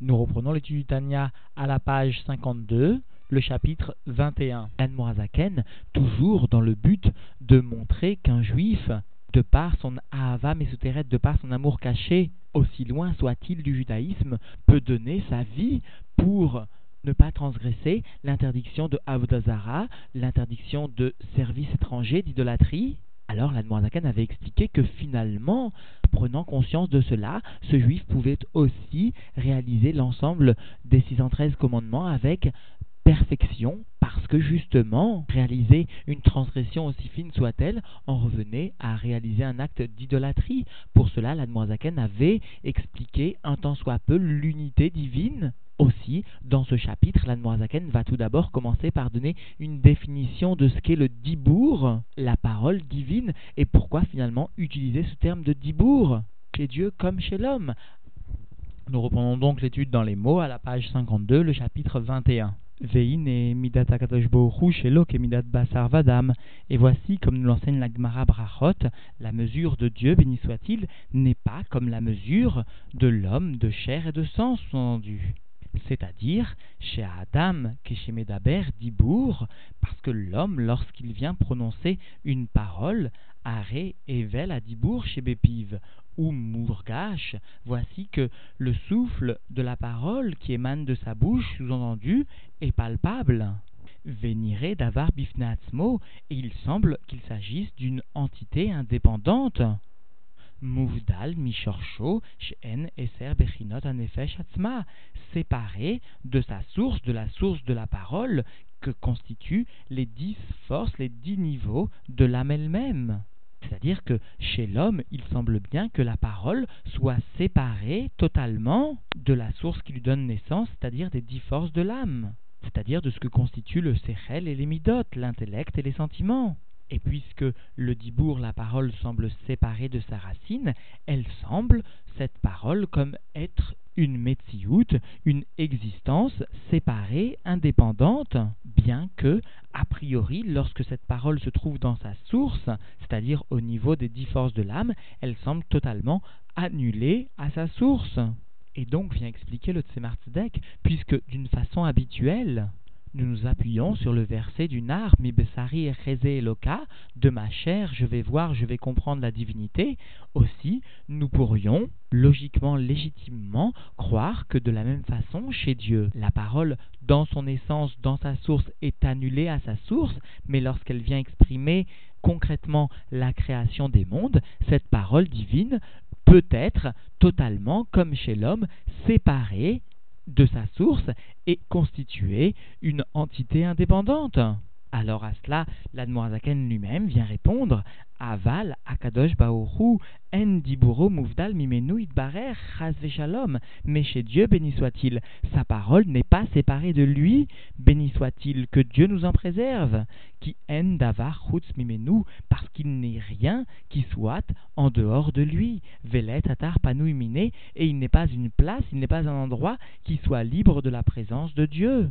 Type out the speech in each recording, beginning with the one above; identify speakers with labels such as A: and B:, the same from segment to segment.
A: Nous reprenons l'étude du Tanya à la page 52, le chapitre 21. Morazaken, toujours dans le but de montrer qu'un juif, de par son ahava mesuteret, de par son amour caché, aussi loin soit-il du judaïsme, peut donner sa vie pour ne pas transgresser l'interdiction de Avodazara, l'interdiction de service étranger, d'idolâtrie, alors la Zaken avait expliqué que finalement, prenant conscience de cela, ce juif pouvait aussi réaliser l'ensemble des 613 commandements avec perfection, parce que justement, réaliser une transgression aussi fine soit-elle, en revenait à réaliser un acte d'idolâtrie. Pour cela, la Zaken avait expliqué un tant soit peu l'unité divine aussi, dans ce chapitre, l'Anmoazaken va tout d'abord commencer par donner une définition de ce qu'est le dibour, la parole divine, et pourquoi finalement utiliser ce terme de dibour chez Dieu comme chez l'homme. Nous reprenons donc l'étude dans les mots à la page 52, le chapitre 21. Vein et midat et midat basar vadam. Et voici, comme nous l'enseigne la Gemara Brachot, la mesure de Dieu, béni soit-il, n'est pas comme la mesure de l'homme de chair et de sang, sous-entendu c'est-à-dire chez Adam chez Medaber Dibour, parce que l'homme, lorsqu'il vient prononcer une parole, Aré Evel à Dibour chez Bépiv, ou Mourgache, voici que le souffle de la parole qui émane de sa bouche, sous-entendu, est palpable. Véniré d'avar bifnatsmo, et il semble qu'il s'agisse d'une entité indépendante. Mouvdal Mishorcho Shen Eser Bechinot Anefesh Atzma, séparé de sa source, de la source de la parole, que constituent les dix forces, les dix niveaux de l'âme elle-même. C'est-à-dire que chez l'homme, il semble bien que la parole soit séparée totalement de la source qui lui donne naissance, c'est-à-dire des dix forces de l'âme, c'est-à-dire de ce que constituent le sechel et les midot, l'intellect et les sentiments. Et puisque le dibour, la parole, semble séparée de sa racine, elle semble, cette parole, comme être une metziout, une existence séparée, indépendante, bien que, a priori, lorsque cette parole se trouve dans sa source, c'est-à-dire au niveau des dix forces de l'âme, elle semble totalement annulée à sa source. Et donc vient expliquer le Tzemar puisque d'une façon habituelle, nous nous appuyons sur le verset du Nar, Mi Besari Eloka, de ma chair, je vais voir, je vais comprendre la divinité. Aussi, nous pourrions, logiquement, légitimement, croire que de la même façon, chez Dieu, la parole, dans son essence, dans sa source, est annulée à sa source, mais lorsqu'elle vient exprimer concrètement la création des mondes, cette parole divine peut être totalement, comme chez l'homme, séparée de sa source et constituer une entité indépendante. Alors à cela, l'Admorazaken lui-même vient répondre Aval Akadosh Baoru En Diburo Mouvdal Mimenu Idbarer Shalom. Mais chez Dieu, béni soit-il, sa parole n'est pas séparée de lui, béni soit-il, que Dieu nous en préserve. Qui En Davar Chutz Mimenu, parce qu'il n'est rien qui soit en dehors de lui. Velet Atar Panu et il n'est pas une place, il n'est pas un endroit qui soit libre de la présence de Dieu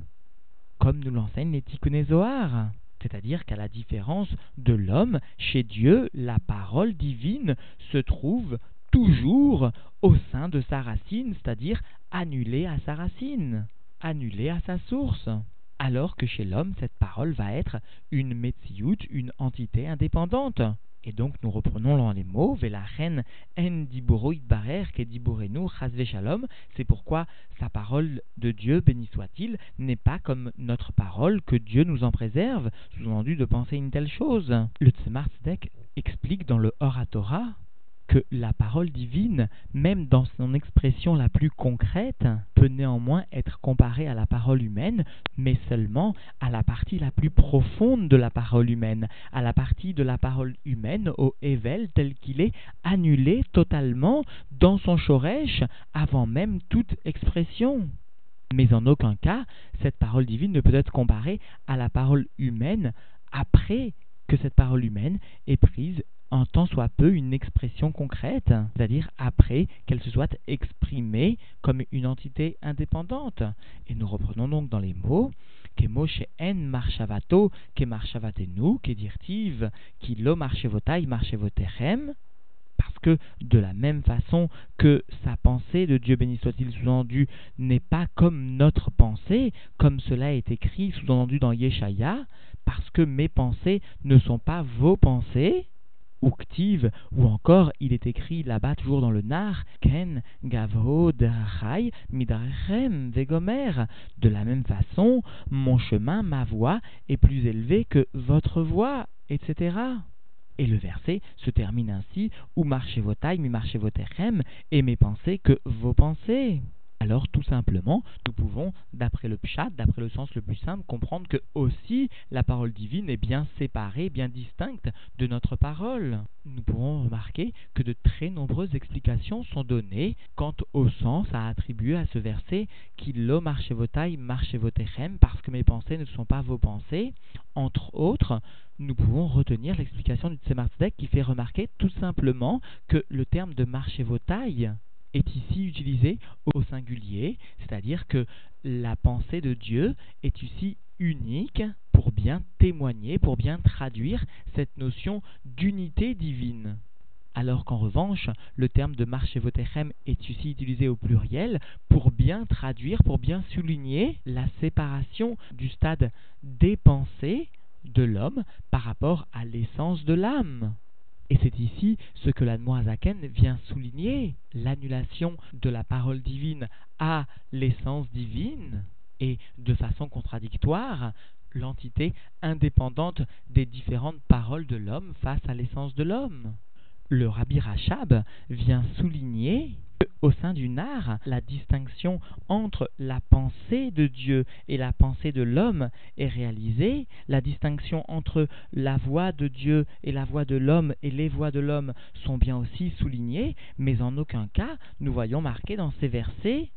A: comme nous l'enseigne les Zohar. C'est-à-dire qu'à la différence de l'homme, chez Dieu, la parole divine se trouve toujours au sein de sa racine, c'est-à-dire annulée à sa racine, annulée à sa source. Alors que chez l'homme, cette parole va être une metsiout, une entité indépendante. Et donc nous reprenons les mots, Velachen en diburoid barer ke diburenu shalom. C'est pourquoi sa parole de Dieu, béni soit-il, n'est pas comme notre parole que Dieu nous en préserve, sous-entendu de penser une telle chose. Le Tzemar explique dans le Oratora que la parole divine, même dans son expression la plus concrète, peut néanmoins être comparée à la parole humaine, mais seulement à la partie la plus profonde de la parole humaine, à la partie de la parole humaine, au Evel tel qu'il est annulé totalement dans son Shoresh avant même toute expression. Mais en aucun cas, cette parole divine ne peut être comparée à la parole humaine après que cette parole humaine est prise en tant soit peu une expression concrète, c'est-à-dire après qu'elle se soit exprimée comme une entité indépendante. Et nous reprenons donc dans les mots que Moshe en marchavato, qui lo marchevotai marchevotechem, Parce que de la même façon que sa pensée, de Dieu béni soit-il sous-entendu, n'est pas comme notre pensée, comme cela est écrit sous-entendu dans Yeshaya, parce que mes pensées ne sont pas vos pensées, ou ou encore il est écrit là-bas toujours dans le Nar, Ken, Gavro, Derachai, Midrachem, Vegomer. De la même façon, mon chemin, ma voix, est plus élevé que votre voix, etc. Et le verset se termine ainsi, ou marchez vos tailles, mi marchez vos et mes pensées que vos pensées. Alors tout simplement, nous pouvons, d'après le pshat, d'après le sens le plus simple, comprendre que aussi la parole divine est bien séparée, bien distincte de notre parole. Nous pourrons remarquer que de très nombreuses explications sont données quant au sens à attribuer à ce verset qui lo marche votai marche voterem parce que mes pensées ne sont pas vos pensées. Entre autres, nous pouvons retenir l'explication du Tzemar qui fait remarquer tout simplement que le terme de marche votai est ici utilisé au singulier, c'est-à-dire que la pensée de Dieu est ici unique pour bien témoigner, pour bien traduire cette notion d'unité divine. Alors qu'en revanche, le terme de Marchevotechem est ici utilisé au pluriel pour bien traduire, pour bien souligner la séparation du stade des pensées de l'homme par rapport à l'essence de l'âme. Et c'est ici ce que la Zaken vient souligner, l'annulation de la parole divine à l'essence divine, et de façon contradictoire, l'entité indépendante des différentes paroles de l'homme face à l'essence de l'homme. Le Rabbi Rachab vient souligner au sein du nar, la distinction entre la pensée de Dieu et la pensée de l'homme est réalisée, la distinction entre la voix de Dieu et la voix de l'homme et les voix de l'homme sont bien aussi soulignées, mais en aucun cas nous voyons marqué dans ces versets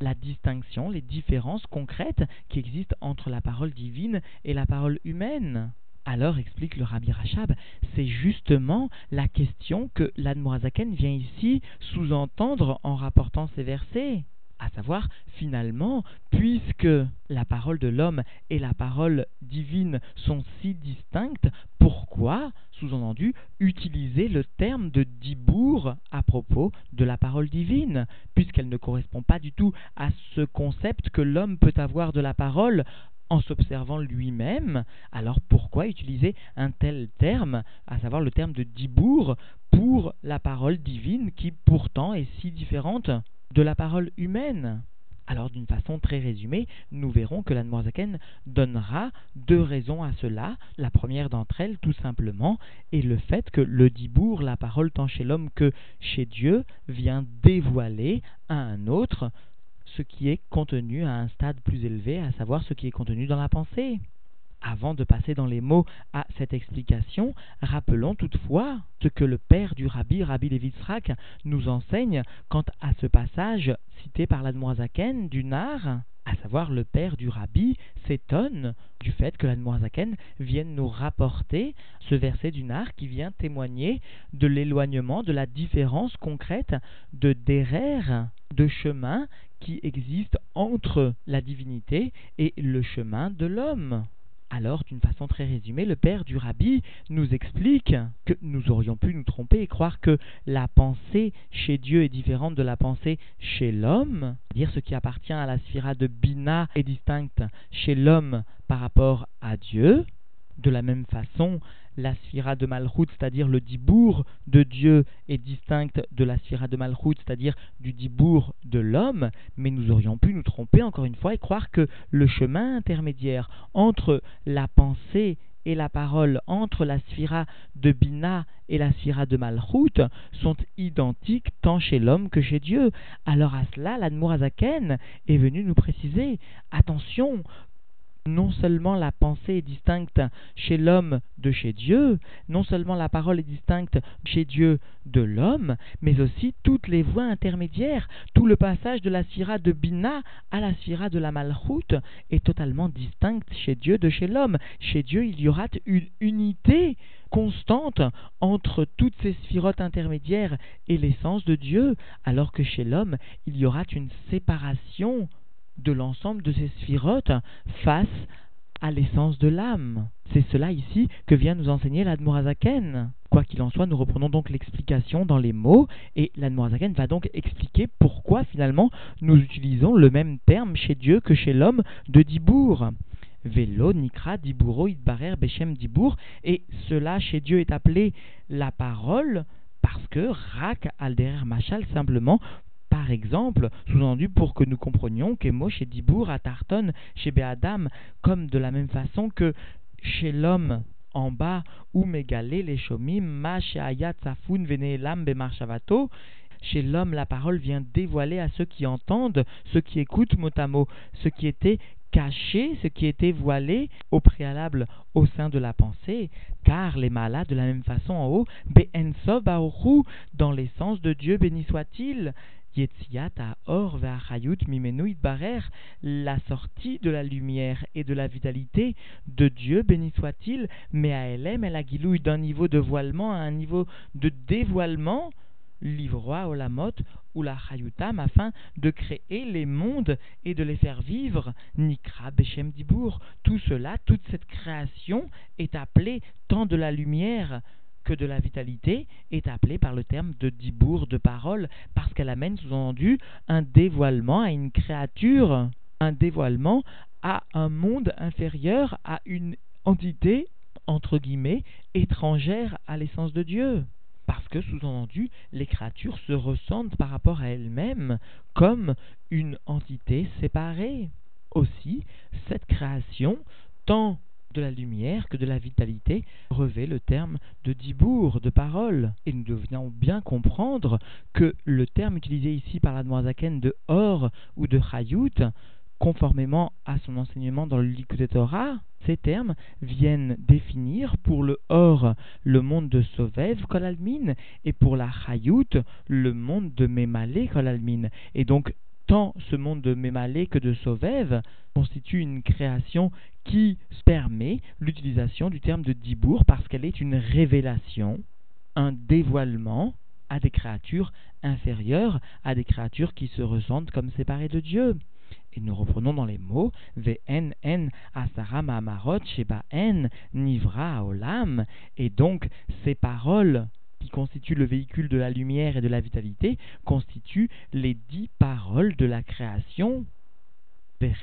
A: la distinction, les différences concrètes qui existent entre la parole divine et la parole humaine. Alors, explique le Rabbi Rachab, c'est justement la question que l'Admorazaken vient ici sous-entendre en rapportant ces versets. À savoir, finalement, puisque la parole de l'homme et la parole divine sont si distinctes, pourquoi, sous-entendu, utiliser le terme de dibour à propos de la parole divine, puisqu'elle ne correspond pas du tout à ce concept que l'homme peut avoir de la parole en s'observant lui-même, alors pourquoi utiliser un tel terme, à savoir le terme de dibour, pour la parole divine qui pourtant est si différente de la parole humaine? Alors d'une façon très résumée, nous verrons que l'Anmoisaken donnera deux raisons à cela. La première d'entre elles, tout simplement, est le fait que le dibour, la parole tant chez l'homme que chez Dieu, vient dévoiler à un autre ce qui est contenu à un stade plus élevé, à savoir ce qui est contenu dans la pensée. Avant de passer dans les mots à cette explication, rappelons toutefois ce que le père du rabbi, Rabbi Levitzrak, nous enseigne quant à ce passage cité par l'Admoazaken du Nar, à savoir le père du rabbi s'étonne du fait que l'Admoazaken vienne nous rapporter ce verset du Nar qui vient témoigner de l'éloignement, de la différence concrète de derer, de chemin qui existe entre la divinité et le chemin de l'homme. Alors, d'une façon très résumée, le père du rabbi nous explique que nous aurions pu nous tromper et croire que la pensée chez Dieu est différente de la pensée chez l'homme. Dire ce qui appartient à la sphira de Bina est distinct chez l'homme par rapport à Dieu. De la même façon, la sphira de Malchut, c'est-à-dire le dibour de Dieu, est distincte de la sphira de Malchut, c'est-à-dire du dibour de l'homme, mais nous aurions pu nous tromper encore une fois et croire que le chemin intermédiaire entre la pensée et la parole entre la sphira de Bina et la sphira de Malchut sont identiques tant chez l'homme que chez Dieu. Alors à cela, l'Admorazaken est venu nous préciser attention, non seulement la pensée est distincte chez l'homme de chez Dieu, non seulement la parole est distincte chez Dieu de l'homme, mais aussi toutes les voies intermédiaires, tout le passage de la sphira de Bina à la sphira de la Malchut est totalement distinct chez Dieu de chez l'homme. Chez Dieu, il y aura une unité constante entre toutes ces sphirotes intermédiaires et l'essence de Dieu, alors que chez l'homme, il y aura une séparation de l'ensemble de ces sphirotes face à l'essence de l'âme. C'est cela ici que vient nous enseigner l'Admorazaken. Quoi qu'il en soit, nous reprenons donc l'explication dans les mots, et l'Anmoazaken va donc expliquer pourquoi finalement nous utilisons le même terme chez Dieu que chez l'homme de Dibour. Vélo, Nikra, Diburo, Idbarer, Bechem, Dibour, et cela chez Dieu est appelé la parole, parce que Rak, Alderer, Machal, simplement par exemple, sous-entendu pour que nous comprenions qu'Emo chez Dibour, à Tarton, chez Béadam, comme de la même façon que chez l'homme en bas, ou Mégalé, les Shomim, Ma, Ayat, Safun, Veneelam, Bemarshavato, chez l'homme, la parole vient dévoiler à ceux qui entendent, ceux qui écoutent mot à mot, ce qui était caché, ce qui était voilé au préalable au sein de la pensée, car les malades, de la même façon en haut, Be'ensov dans l'essence de Dieu, béni soit-il, La sortie de la lumière et de la vitalité de Dieu, béni soit-il, mais à Elem, elle a d'un niveau de voilement à un niveau de dévoilement, livroa Olamot ou la Chayutam afin de créer les mondes et de les faire vivre. Nikra Beshem Dibour, tout cela, toute cette création est appelée tant de la lumière que de la vitalité est appelée par le terme de dibour, de parole, parce qu'elle amène sous-entendu un dévoilement à une créature, un dévoilement à un monde inférieur, à une entité, entre guillemets, étrangère à l'essence de Dieu. Parce que, sous-entendu, les créatures se ressentent par rapport à elles-mêmes comme une entité séparée. Aussi, cette création, tant de la lumière que de la vitalité revêt le terme de dibour, de parole. Et nous devons bien comprendre que le terme utilisé ici par la Noazaken de or ou de chayut, conformément à son enseignement dans le Likutei Torah, ces termes viennent définir pour le or le monde de Sovev Kolalmin et pour la Chayut le monde de Memale Kolalmin. Et donc tant ce monde de Mémalé que de Sovev constitue une création qui permet l'utilisation du terme de Dibour parce qu'elle est une révélation, un dévoilement à des créatures inférieures, à des créatures qui se ressentent comme séparées de Dieu. Et nous reprenons dans les mots Vn asara ma'amarot sheba en nivra olam. Et donc ces paroles qui constituent le véhicule de la lumière et de la vitalité constituent les dix paroles de la création. Et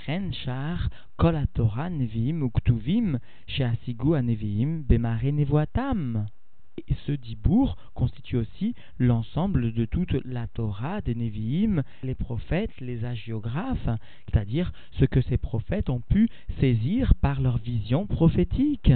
A: ce dibour constitue aussi l'ensemble de toute la Torah des Nevi'im, les prophètes, les agiographes, c'est-à-dire ce que ces prophètes ont pu saisir par leur vision prophétique.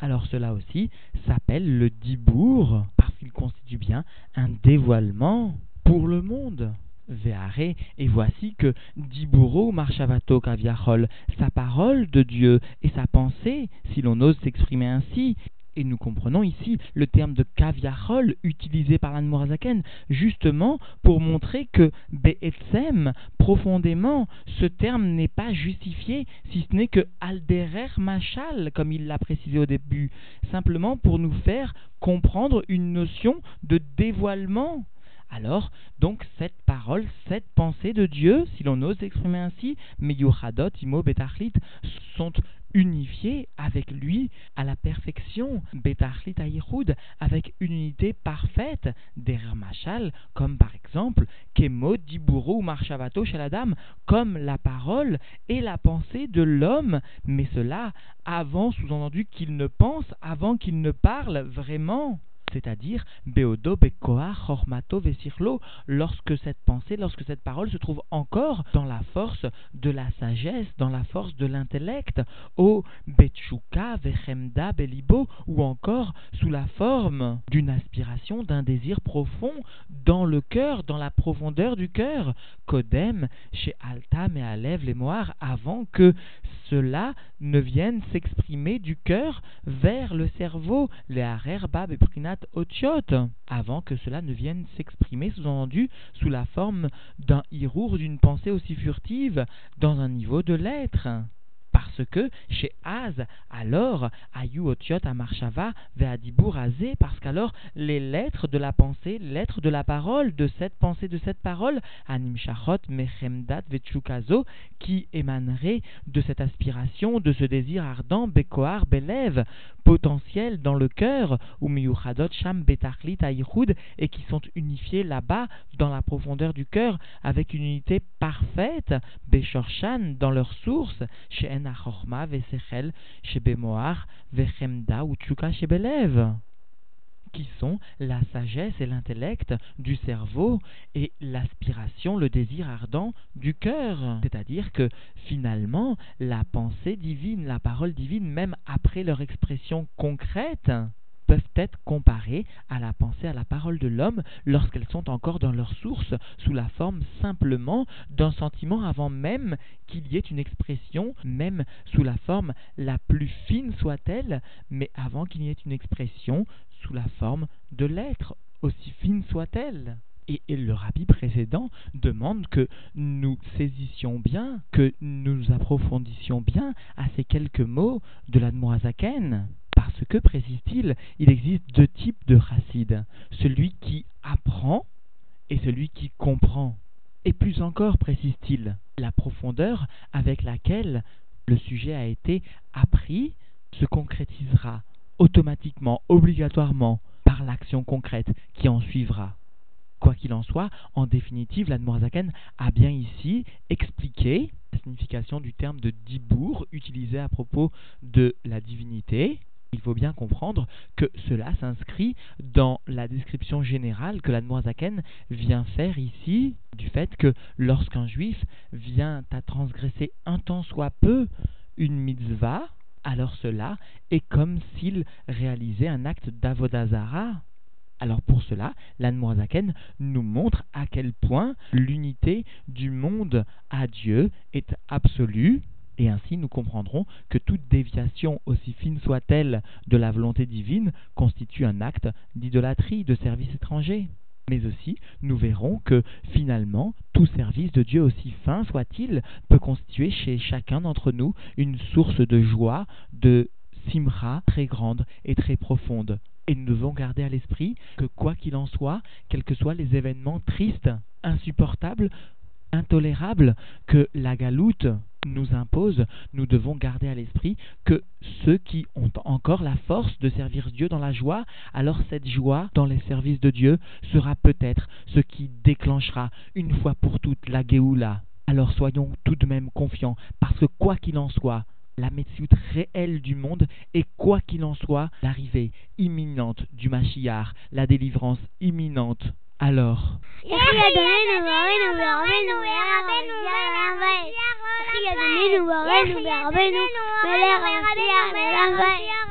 A: Alors cela aussi s'appelle le dibour, qu'il constitue bien un dévoilement pour le monde. Véaré, et voici que Diburo Marchavato Kaviachol, sa parole de Dieu et sa pensée, si l'on ose s'exprimer ainsi, et nous comprenons ici le terme de kaviachol utilisé par Morazaken, justement pour montrer que Be'etzem, profondément, ce terme n'est pas justifié, si ce n'est que alderer machal, comme il l'a précisé au début, simplement pour nous faire comprendre une notion de dévoilement. Alors, donc, cette parole, cette pensée de Dieu, si l'on ose s'exprimer ainsi, Meyuchadot, Imo, Betachlit, sont unifiées avec lui à la perfection, Ayichud, avec une unité parfaite, des Machal, comme par exemple, Kemo, Diburo ou Marshavato chez la dame, comme la parole et la pensée de l'homme, mais cela avant, sous-entendu, qu'il ne pense, avant qu'il ne parle vraiment c'est-à-dire Beodo, Bekoa, Chormato, Vesirlo, lorsque cette pensée, lorsque cette parole se trouve encore dans la force de la sagesse, dans la force de l'intellect, au Betchuka, Vechemda, Belibo, ou encore sous la forme d'une aspiration, d'un désir profond dans le cœur, dans la profondeur du cœur, Kodem, chez Altam et Alev, les avant que cela ne vienne s'exprimer du cœur vers le cerveau, les Bab et Prinat Otiot, avant que cela ne vienne s'exprimer sous-entendu sous la forme d'un hirour d'une pensée aussi furtive dans un niveau de l'être parce que chez Az, alors, Ayu Otiot Amarshava Ve'adibur Azé, parce qu'alors les lettres de la pensée, lettres de la parole, de cette pensée, de cette parole, Anim Shachot Mechemdat Vechukazo, qui émanerait de cette aspiration, de ce désir ardent, Bekoar Belev, potentiel dans le cœur, ou Miyuchadot Sham Betachlit Aïchoud, et qui sont unifiés là-bas, dans la profondeur du cœur, avec une unité parfaite, Beshorshan, dans leur source, chez Qui sont la sagesse et l'intellect du cerveau et l'aspiration, le désir ardent du cœur. C'est-à-dire que finalement, la pensée divine, la parole divine, même après leur expression concrète, peuvent être comparées à la pensée, à la parole de l'homme lorsqu'elles sont encore dans leur source, sous la forme simplement d'un sentiment avant même qu'il y ait une expression, même sous la forme la plus fine soit-elle, mais avant qu'il y ait une expression sous la forme de l'être, aussi fine soit-elle. Et, le rabbi précédent demande que nous saisissions bien, que nous approfondissions bien à ces quelques mots de l'Admoazaken. Parce que, précise-t-il, il existe deux types de chassid. Celui qui apprend et celui qui comprend. Et plus encore, précise-t-il, la profondeur avec laquelle le sujet a été appris se concrétisera automatiquement, obligatoirement, par l'action concrète qui en suivra. Quoi qu'il en soit, en définitive, l'Admorazaken a bien ici expliqué la signification du terme de dibour utilisé à propos de la divinité. Il faut bien comprendre que cela s'inscrit dans la description générale que l'Admorazaken vient faire ici du fait que lorsqu'un juif vient à transgresser un tant soit peu une mitzvah, alors cela est comme s'il réalisait un acte d'avodazara. Alors pour cela, l'Anmoazaken nous montre à quel point l'unité du monde à Dieu est absolue, et ainsi nous comprendrons que toute déviation, aussi fine soit-elle, de la volonté divine constitue un acte d'idolâtrie, de service étranger. Mais aussi, nous verrons que finalement, tout service de Dieu, aussi fin soit-il, peut constituer chez chacun d'entre nous une source de joie, de simra très grande et très profonde. Et nous devons garder à l'esprit que quoi qu'il en soit, quels que soient les événements tristes, insupportables, intolérables que la galoute nous impose, nous devons garder à l'esprit que ceux qui ont encore la force de servir Dieu dans la joie, alors cette joie dans les services de Dieu sera peut-être ce qui déclenchera une fois pour toutes la Géoula. Alors soyons tout de même confiants, parce que quoi qu'il en soit, la médecine réelle du monde et quoi qu'il en soit, l'arrivée imminente du Machiar, la délivrance imminente alors. García de Menú, Abenu, Abenu, Melera García, Melera García.